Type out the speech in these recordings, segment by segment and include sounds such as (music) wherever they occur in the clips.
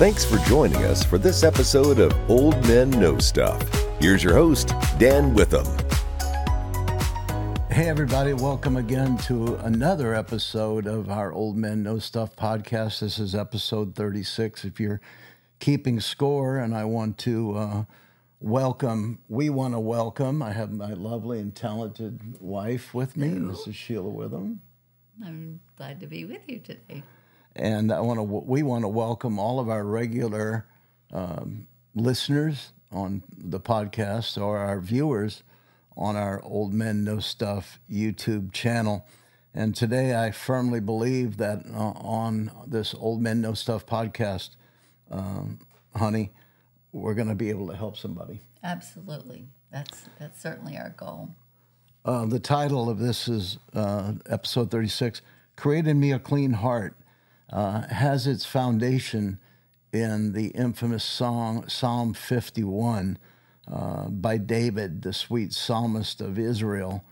Thanks for joining us for this episode of Old Men Know Stuff. Here's your host, Dan Witham. Hey, everybody, welcome again to another episode of our Old Men Know Stuff podcast. This is episode 36. If you're keeping score, and I want to uh, welcome, we want to welcome, I have my lovely and talented wife with me, Hello. Mrs. Sheila Witham. I'm glad to be with you today. And I want to, we want to welcome all of our regular um, listeners on the podcast or our viewers on our Old Men Know Stuff YouTube channel. And today I firmly believe that uh, on this Old Men Know Stuff podcast, um, honey, we're going to be able to help somebody. Absolutely. That's that's certainly our goal. Uh, the title of this is uh, episode 36 Create in Me a Clean Heart. Uh, has its foundation in the infamous song Psalm 51 uh, by David, the sweet psalmist of Israel.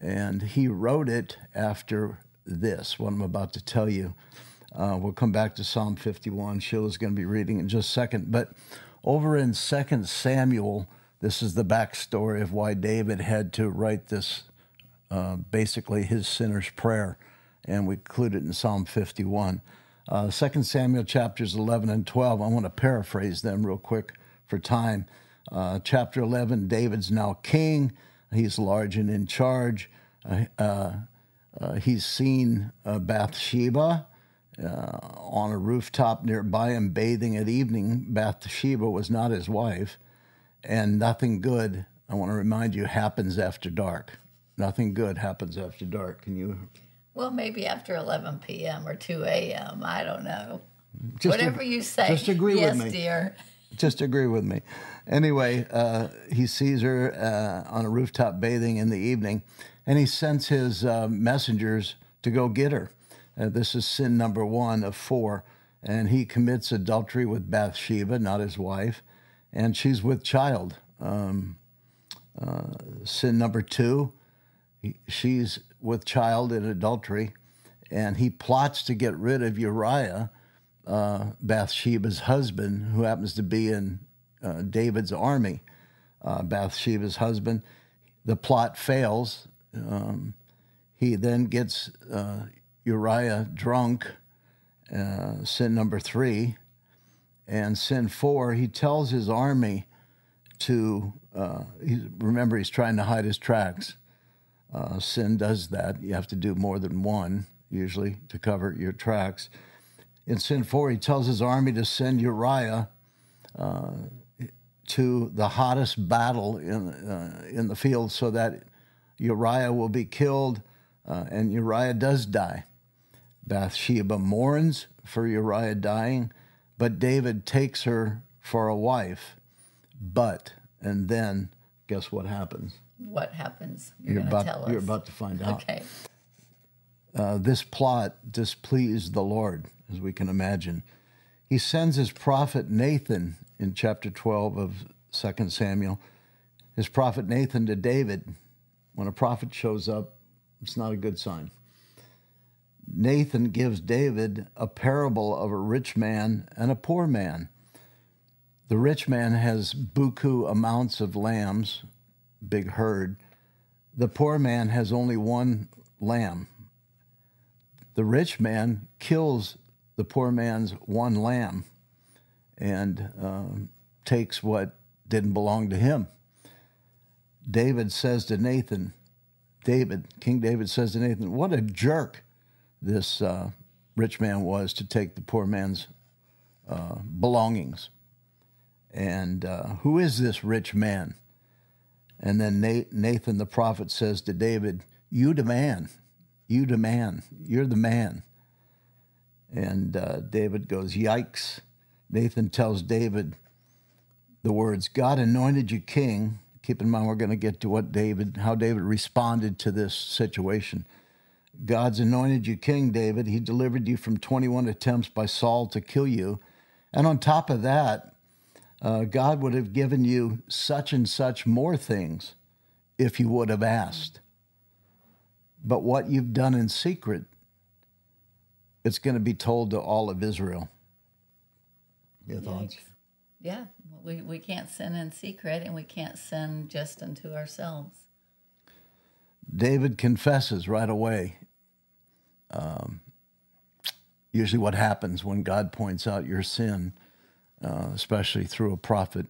And he wrote it after this, what I'm about to tell you. Uh, we'll come back to Psalm 51. Sheila's going to be reading in just a second. But over in 2 Samuel, this is the backstory of why David had to write this, uh, basically his sinner's prayer, and we include it in Psalm 51. Uh, 2 Samuel chapters 11 and 12, I want to paraphrase them real quick for time. Uh, chapter 11, David's now king. He's large and in charge. Uh, uh, uh, he's seen uh, Bathsheba uh, on a rooftop nearby him bathing at evening. Bathsheba was not his wife, and nothing good, I want to remind you, happens after dark. Nothing good happens after dark. Can you Well, maybe after 11 p.m. or 2 a.m. I don't know. just Whatever ag- you say. Just agree yes, with me. dear. just agree with me. Anyway, uh, he sees her uh, on a rooftop bathing in the evening, and he sends his uh, messengers to go get her. Uh, this is sin number one of four. And he commits adultery with Bathsheba, not his wife, and she's with child. Um, uh, sin number two, he- she's with child in adultery, and he plots to get rid of Uriah, uh, Bathsheba's husband, who happens to be in uh, David's army. Uh, Bathsheba's husband. The plot fails. Um, he then gets uh, Uriah drunk, uh, sin number three. And sin four, he tells his army to, uh, he, remember, he's trying to hide his tracks. Uh, sin does that. You have to do more than one, usually, to cover your tracks. In sin four, he tells his army to send Uriah uh, to the hottest battle in, uh, in the field so that Uriah will be killed, uh, and Uriah does die. Bathsheba mourns for Uriah dying, but David takes her for a wife. But, and then, guess what happens? What happens? You're, You're about, you're about to find out. Okay. Uh, this plot displeased the Lord, as we can imagine. He sends his prophet Nathan in chapter 12 of 2 Samuel, his prophet Nathan to David. When a prophet shows up, it's not a good sign. Nathan gives David a parable of a rich man and a poor man. The rich man has buku amounts of lambs, big herd. The poor man has only one lamb. The rich man kills the poor man's one lamb and um, takes what didn't belong to him. David says to Nathan, David, King David says to Nathan, What a jerk this uh, rich man was to take the poor man's uh, belongings. And uh, who is this rich man? And then Nathan the prophet says to David, You demand, you demand, you're the man. And uh, David goes, Yikes. Nathan tells David the words, God anointed you king. Keep in mind, we're going to get to what David, how David responded to this situation. God's anointed you king, David. He delivered you from 21 attempts by Saul to kill you. And on top of that, uh, God would have given you such and such more things if you would have asked. But what you've done in secret it's going to be told to all of Israel. Your thoughts? Yeah, we, we can't sin in secret and we can't sin just unto ourselves. David confesses right away. Um, usually, what happens when God points out your sin, uh, especially through a prophet,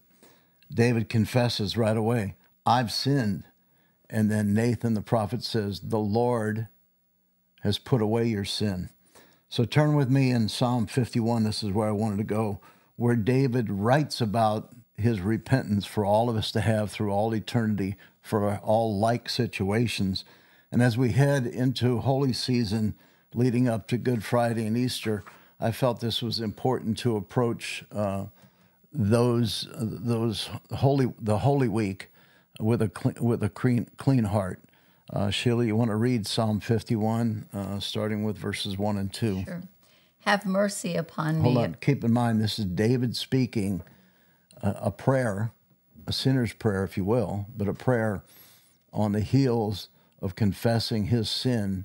David confesses right away, I've sinned. And then Nathan the prophet says, The Lord has put away your sin. So turn with me in Psalm 51. This is where I wanted to go, where David writes about his repentance for all of us to have through all eternity for all like situations. And as we head into holy season leading up to Good Friday and Easter, I felt this was important to approach uh, those those holy the Holy Week with a clean, with a clean clean heart. Uh, Sheila, you want to read Psalm 51, uh, starting with verses 1 and 2. Sure. Have mercy upon Hold me. on. Keep in mind, this is David speaking a, a prayer, a sinner's prayer, if you will, but a prayer on the heels of confessing his sin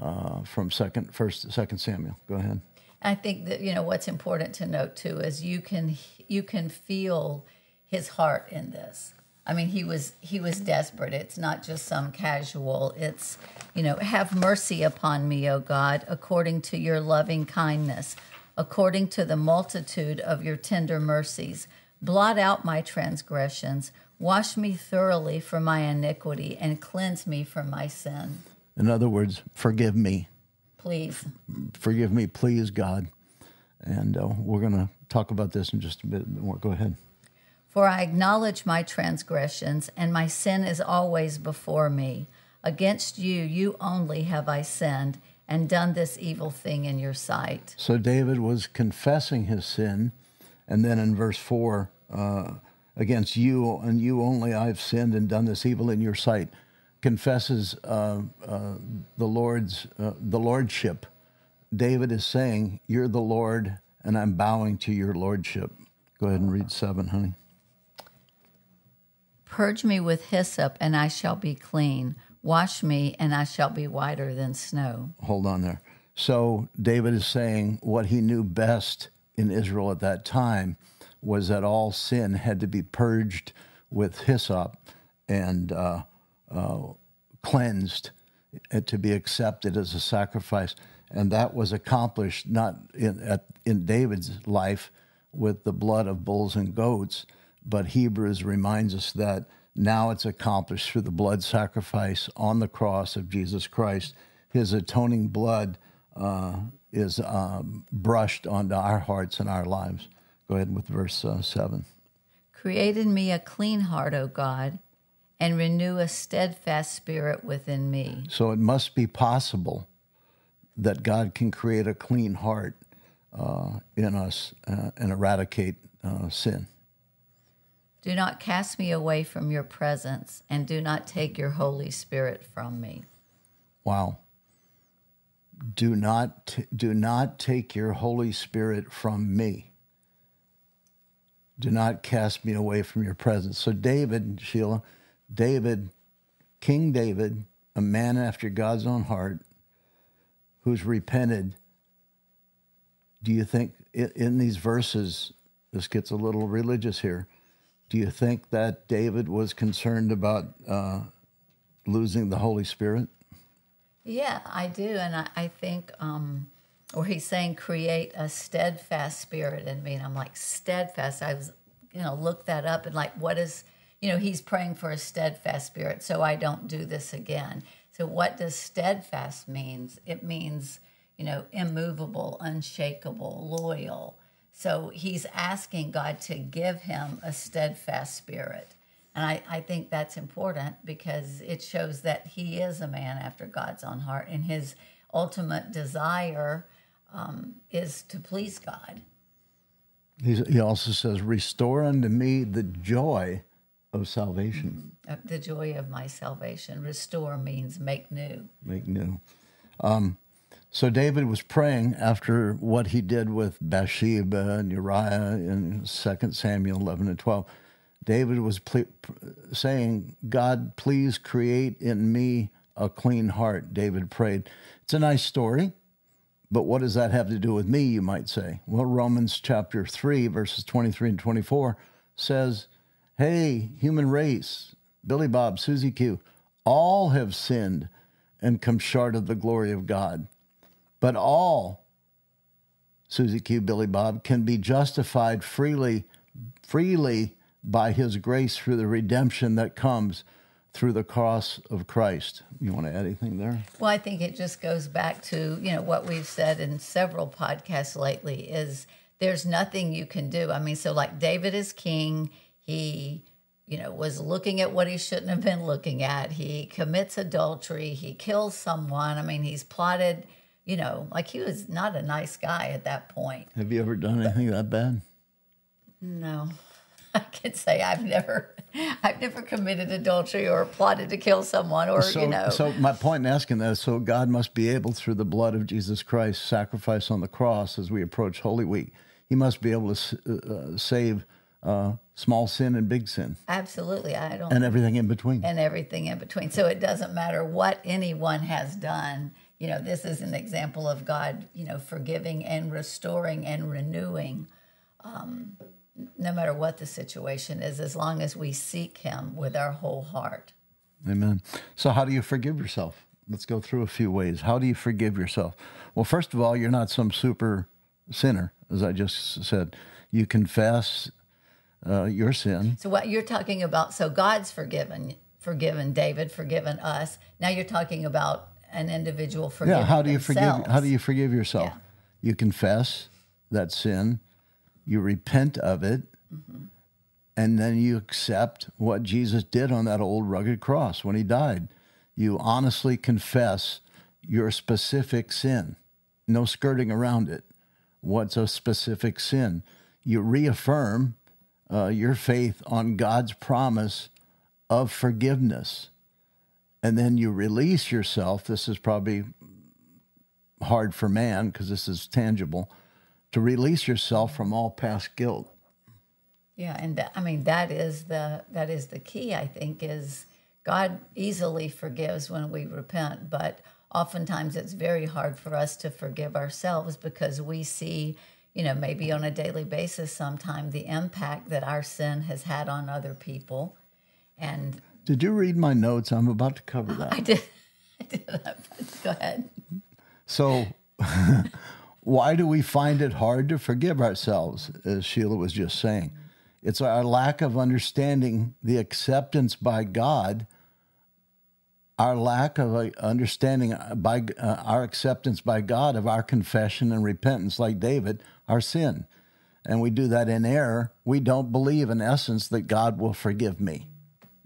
uh, from second, first, second Samuel. Go ahead. I think that you know what's important to note too is you can you can feel his heart in this. I mean, he was he was desperate. It's not just some casual. It's you know, have mercy upon me, O God, according to your loving kindness, according to the multitude of your tender mercies. Blot out my transgressions, wash me thoroughly from my iniquity, and cleanse me from my sin. In other words, forgive me. Please. Forgive me, please, God. And uh, we're going to talk about this in just a bit more. Go ahead. For I acknowledge my transgressions, and my sin is always before me. Against you, you only have I sinned and done this evil thing in your sight. So David was confessing his sin. And then in verse 4, uh, against you and you only I've sinned and done this evil in your sight, confesses uh, uh, the Lord's uh, the lordship. David is saying, "You're the Lord, and I'm bowing to your lordship." Go ahead and read seven, honey. Purge me with hyssop, and I shall be clean. Wash me, and I shall be whiter than snow. Hold on there. So David is saying what he knew best in Israel at that time was that all sin had to be purged with hyssop and uh, uh, cleansed to be accepted as a sacrifice. And that was accomplished not in, at, in David's life with the blood of bulls and goats, but Hebrews reminds us that now it's accomplished through the blood sacrifice on the cross of Jesus Christ. His atoning blood uh, is um, brushed onto our hearts and our lives. Go ahead with verse uh, 7. Create in me a clean heart, O God, and renew a steadfast spirit within me. So it must be possible that God can create a clean heart uh, in us uh, and eradicate uh, sin. Do not cast me away from your presence, and do not take your Holy Spirit from me. Wow. Do not, t- do not take your Holy Spirit from me. Do not cast me away from your presence. So, David, Sheila, David, King David, a man after God's own heart, who's repented, do you think in, these verses, this gets a little religious here, do you think that David was concerned about uh, losing the Holy Spirit? Yeah, I do. And I, I think, um, or he's saying, create a steadfast spirit in me. And I'm like, steadfast. I was, you know, look that up and like, what is, you know, he's praying for a steadfast spirit so I don't do this again. So what does steadfast means? It means, you know, immovable, unshakable, loyal. So he's asking God to give him a steadfast spirit. And I, I think that's important because it shows that he is a man after God's own heart, and his ultimate desire um, is to please God. He's, he also says, Restore unto me the joy of salvation. Uh, The joy of my salvation. Restore means make new. Make new. Um, so David was praying after what he did with Bathsheba and Uriah in 2 Samuel 11 and 12. David was ple- saying, God, please create in me a clean heart. David prayed. It's a nice story, But what does that have to do with me, you might say? Well, Romans chapter 3, verses 23 and 24 says, Hey, human race, Billy Bob, Susie Q, all have sinned and come short of the glory of God. But all, Susie Q, Billy Bob, can be justified freely, freely by his grace through the redemption that comes through the cross of Christ. You want to add anything there? Well, I think it just goes back to, you know, what we've said in several podcasts lately is there's nothing you can do. I mean, so like David is king, he you know, was looking at what he shouldn't have been looking at. He commits adultery, he kills someone. I mean, he's plotted, you know, like he was not a nice guy at that point. Have you ever done anything that bad? No. (laughs) I can say I've never (laughs) I've never committed adultery or plotted to kill someone or so, you know. So my point in asking that is so God must be able through the blood of Jesus Christ sacrifice on the cross as we approach Holy Week. He must be able to uh, uh, save uh, small sin and big sin. Absolutely. I don't and everything in between. And everything in between. So it doesn't matter what anyone has done. You know, this is an example of God, you know, forgiving and restoring and renewing. Um, no matter what the situation is, as long as we seek Him with our whole heart. Amen. So, how do you forgive yourself? Let's go through a few ways. How do you forgive yourself? Well, first of all, you're not some super sinner, as I just said. You confess uh, your sin. So, what you're talking about, so God's forgiven, forgiven David, forgiven us. Now you're talking about an individual forgiving Yeah. How do you themselves. forgive? How do you forgive yourself? Yeah. You confess that sin you repent of it, mm-hmm. and then you accept what Jesus did on that old rugged cross when he died. You honestly confess your specific sin, no skirting around it. What's a specific sin? You reaffirm uh, your faith on God's promise of forgiveness. And then you release yourself. This is probably hard for man because this is tangible to release yourself from all past guilt. Yeah, and th- I mean that is the that is the key. I think is God easily forgives when we repent, but oftentimes it's very hard for us to forgive ourselves because we see, you know, maybe on a daily basis, sometime the impact that our sin has had on other people. And did you read my notes? I'm about to cover that. (laughs) I did. I did. (laughs) Go ahead. So. (laughs) Why do we find it hard to forgive ourselves, as Sheila was just saying? It's our lack of understanding the acceptance by God, our lack of uh, understanding by uh, our acceptance by God of our confession and repentance, like David, our sin. And we do that in error. We don't believe, in essence, that God will forgive me.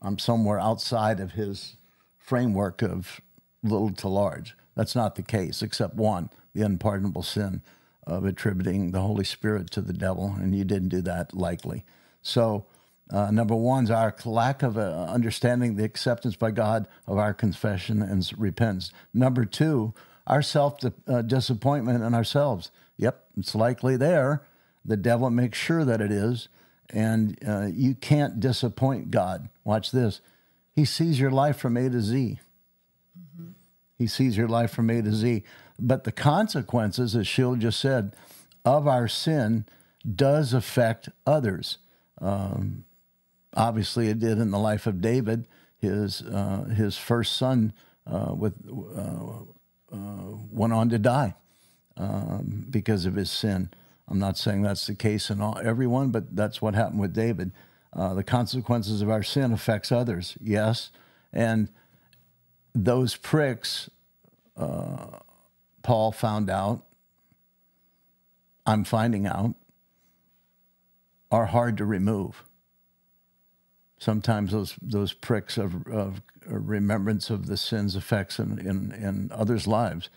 I'm somewhere outside of his framework of little to large. That's not the case, except one the unpardonable sin of attributing the Holy Spirit to the devil, and you didn't do that likely. So, uh, number one is our lack of uh, understanding the acceptance by God of our confession and repentance. Number two, our self uh, disappointment in ourselves. It's likely there. The devil makes sure that it is, and uh, you can't disappoint God. Watch this. He sees your life from A to Z. Mm-hmm. He sees your life from A to Z. But the consequences, as Sheila just said, of our sin does affect others. Um, obviously, it did in the life of David. His uh, his first son uh, with uh, uh went on to die um, because of his sin. I'm not saying that's the case in all, everyone, but that's what happened with David. Uh, the consequences of our sin affects others, yes, and those pricks uh, Paul found out, I'm finding out, are hard to remove. Sometimes those, those pricks of, of remembrance of the sin's effects in, in, in others' lives,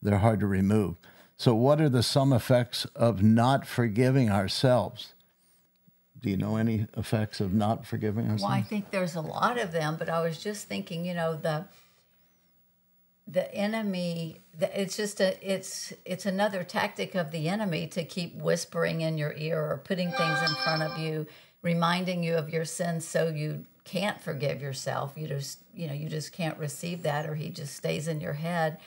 they're hard to remove. So, what are the some effects of not forgiving ourselves? Do you know any effects of not forgiving ourselves? Well, I think there's a lot of them, but I was just thinking, you know, the the enemy it's just a it's it's another tactic of the enemy to keep whispering in your ear or putting things in front of you reminding you of your sins so you can't forgive yourself you just you know you just can't receive that or he just stays in your head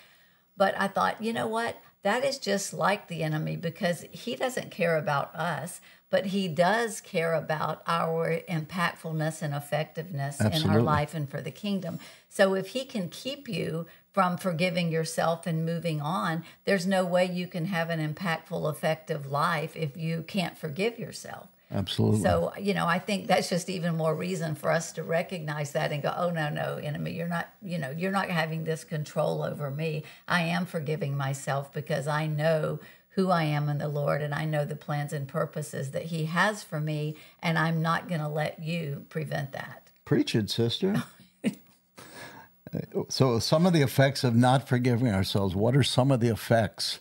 but i thought you know what that is just like the enemy because he doesn't care about us, but he does care about our impactfulness and effectiveness in our life and for the kingdom. So if he can keep you from forgiving yourself and moving on, there's no way you can have an impactful, effective life if you can't forgive yourself. Absolutely. So, you know, I think that's just even more reason for us to recognize that and go, oh, no, no, enemy, you're not, you know, you're not having this control over me. I am forgiving myself because I know who I am in the Lord and I know the plans and purposes that He has for me. And I'm not going to let you prevent that. Preach it, sister. (laughs) so, some of the effects of not forgiving ourselves. What are some of the effects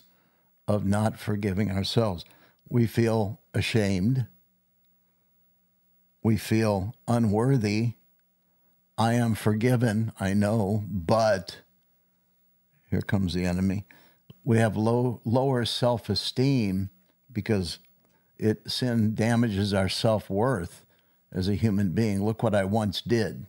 of not forgiving ourselves? We feel ashamed. We feel unworthy. I am forgiven, I know, but here comes the enemy. We have low, lower self esteem because it sin damages our self worth as a human being. Look what I once did,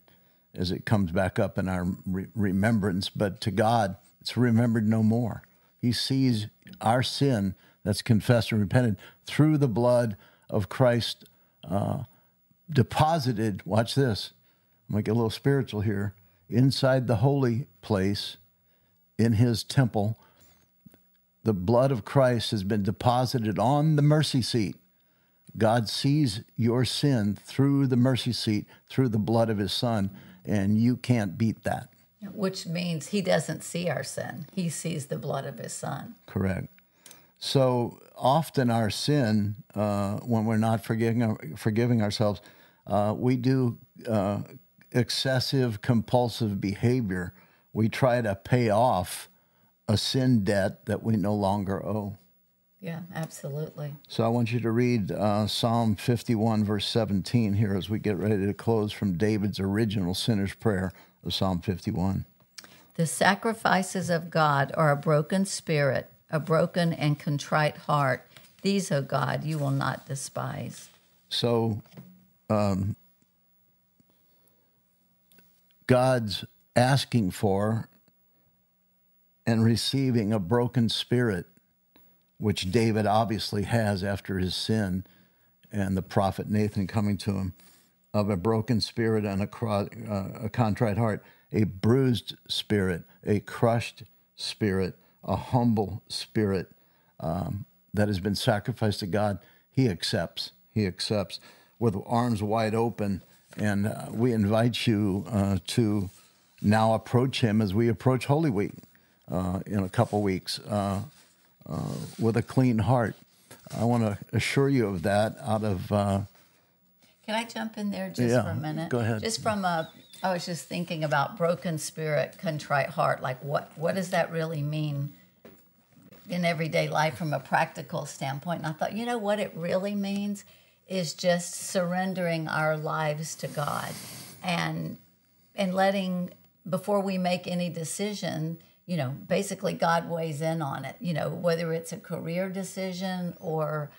as it comes back up in our re- remembrance. But to God, it's remembered no more. He sees our sin that's confessed and repented through the blood of Christ uh, deposited. Watch this. I'm going to get a little spiritual here. Inside the holy place, in his temple, the blood of Christ has been deposited on the mercy seat. God sees your sin through the mercy seat, through the blood of his son, and you can't beat that. Which means he doesn't see our sin. He sees the blood of his son. Correct. So often our sin, uh, when we're not forgiving, forgiving ourselves, uh, we do uh, excessive compulsive behavior. We try to pay off a sin debt that we no longer owe. Yeah, absolutely. So I want you to read uh, Psalm 51, verse 17 here as we get ready to close from David's original sinner's prayer of Psalm 51. The sacrifices of God are a broken spirit, a broken and contrite heart. These, O God, you will not despise. So um, God's asking for and receiving a broken spirit, which David obviously has after his sin, and the prophet Nathan coming to him, of a broken spirit and a, cro- uh, a contrite heart, a bruised spirit, a crushed spirit, a humble spirit um, that has been sacrificed to God. He accepts. He accepts with arms wide open. And uh, we invite you uh, to now approach Him as we approach Holy Week uh, in a couple weeks uh, uh, with a clean heart. I want to assure you of that out of. uh, Can I jump in there just Yeah, for a minute? go ahead. Just from a, I was just thinking about broken spirit, contrite heart. Like, what what does that really mean in everyday life from a practical standpoint? And I thought, you know what it really means is just surrendering our lives to God, and and letting before we make any decision. You know, basically, God weighs in on it. You know, whether it's a career decision or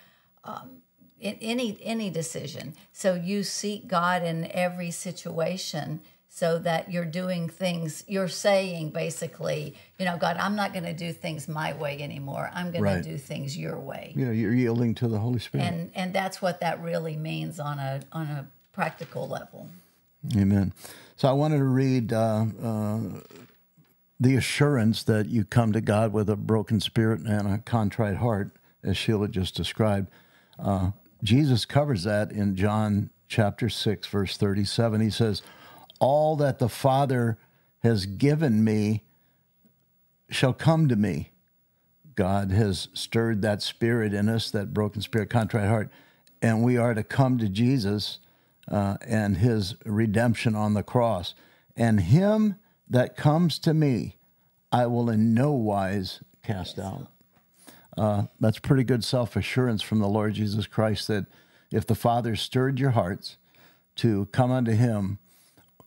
um, in any any decision. So you seek God in every situation so that you're doing things you're saying basically, you know, God, I'm not going to do things my way anymore. I'm going Right. to do things your way. you know, you're yielding to the Holy Spirit. And and that's what that really means on a on a practical level. Amen. So I wanted to read uh, uh, the assurance that you come to God with a broken spirit and a contrite heart, as Sheila just described. Uh, Jesus covers that in John chapter 6, verse 37. He says, All that the Father has given me shall come to me. God has stirred that spirit in us, that broken spirit, contrite heart, and we are to come to Jesus uh, and his redemption on the cross. And him that comes to me, I will in no wise cast out. Uh, that's pretty good self assurance from the Lord Jesus Christ that if the Father stirred your hearts to come unto him,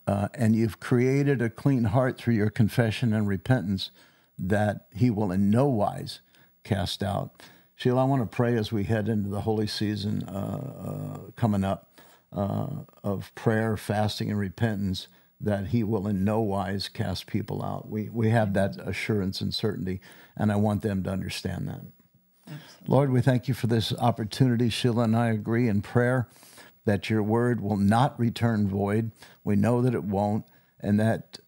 uh, and you've created a clean heart through your confession and repentance, that he will in no wise cast out. Sheila, I want to pray as we head into the holy season uh, uh, coming up uh, of prayer, fasting, and repentance that He will in no wise cast people out. We, we have that assurance and certainty, and I want them to understand that. Absolutely. Lord, we thank you for this opportunity. Sheila and I agree in prayer that your word will not return void. We know that it won't, and that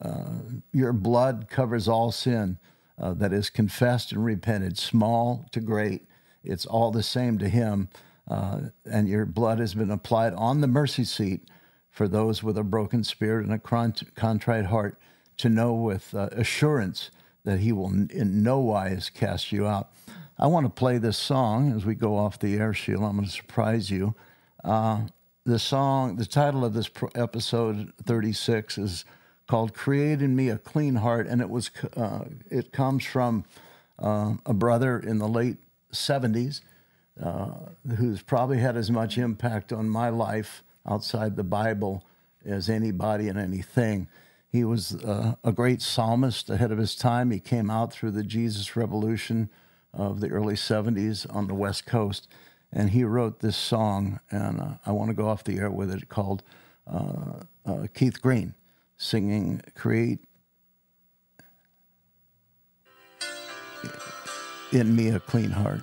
uh, your blood covers all sin uh, that is confessed and repented, small to great. It's all the same to him. Uh, and your blood has been applied on the mercy seat for those with a broken spirit and a contrite heart to know with uh, assurance that he will in no wise cast you out. I want to play this song as we go off the air, Sheila. I'm going to surprise you. Uh, the song, the title of this episode 36 is called "Create in Me a Clean Heart," and it was uh, it comes from uh, a brother in the late 70s uh, who's probably had as much impact on my life outside the Bible as anybody and anything. He was uh, a great psalmist ahead of his time. He came out through the Jesus Revolution of the early 70s on the West Coast, and he wrote this song, and uh, I want to go off the air with it called uh, uh, Keith Green singing Create in Me a Clean Heart.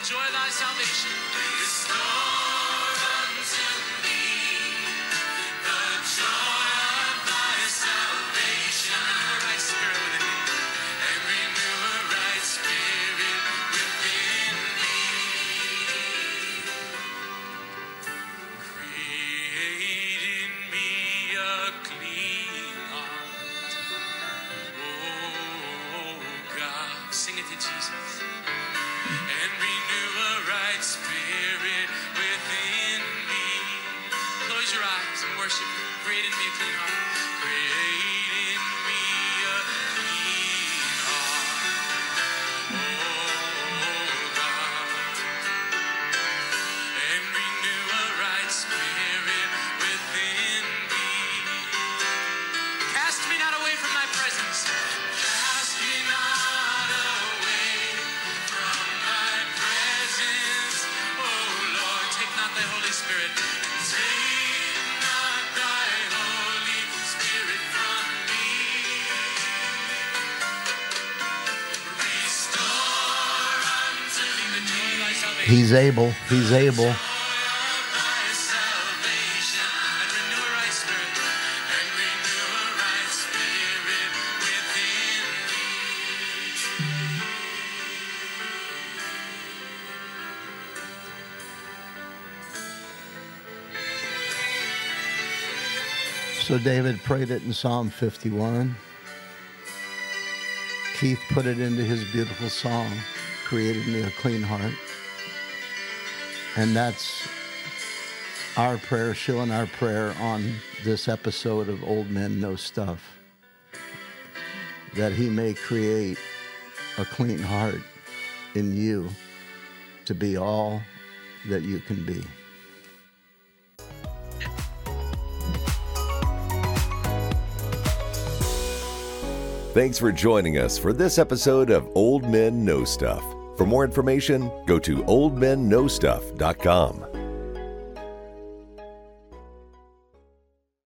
Enjoy joy thy salvation. He's able. He's able. So David prayed it in Psalm 51. Keith put it into his beautiful song, Create in Me a Clean Heart. And that's our prayer, showing our prayer on this episode of Old Men Know Stuff. That he may create a clean heart in you to be all that you can be. Thanks for joining us for this episode of Old Men Know Stuff. For more information, go to oldmenknowstuff.com.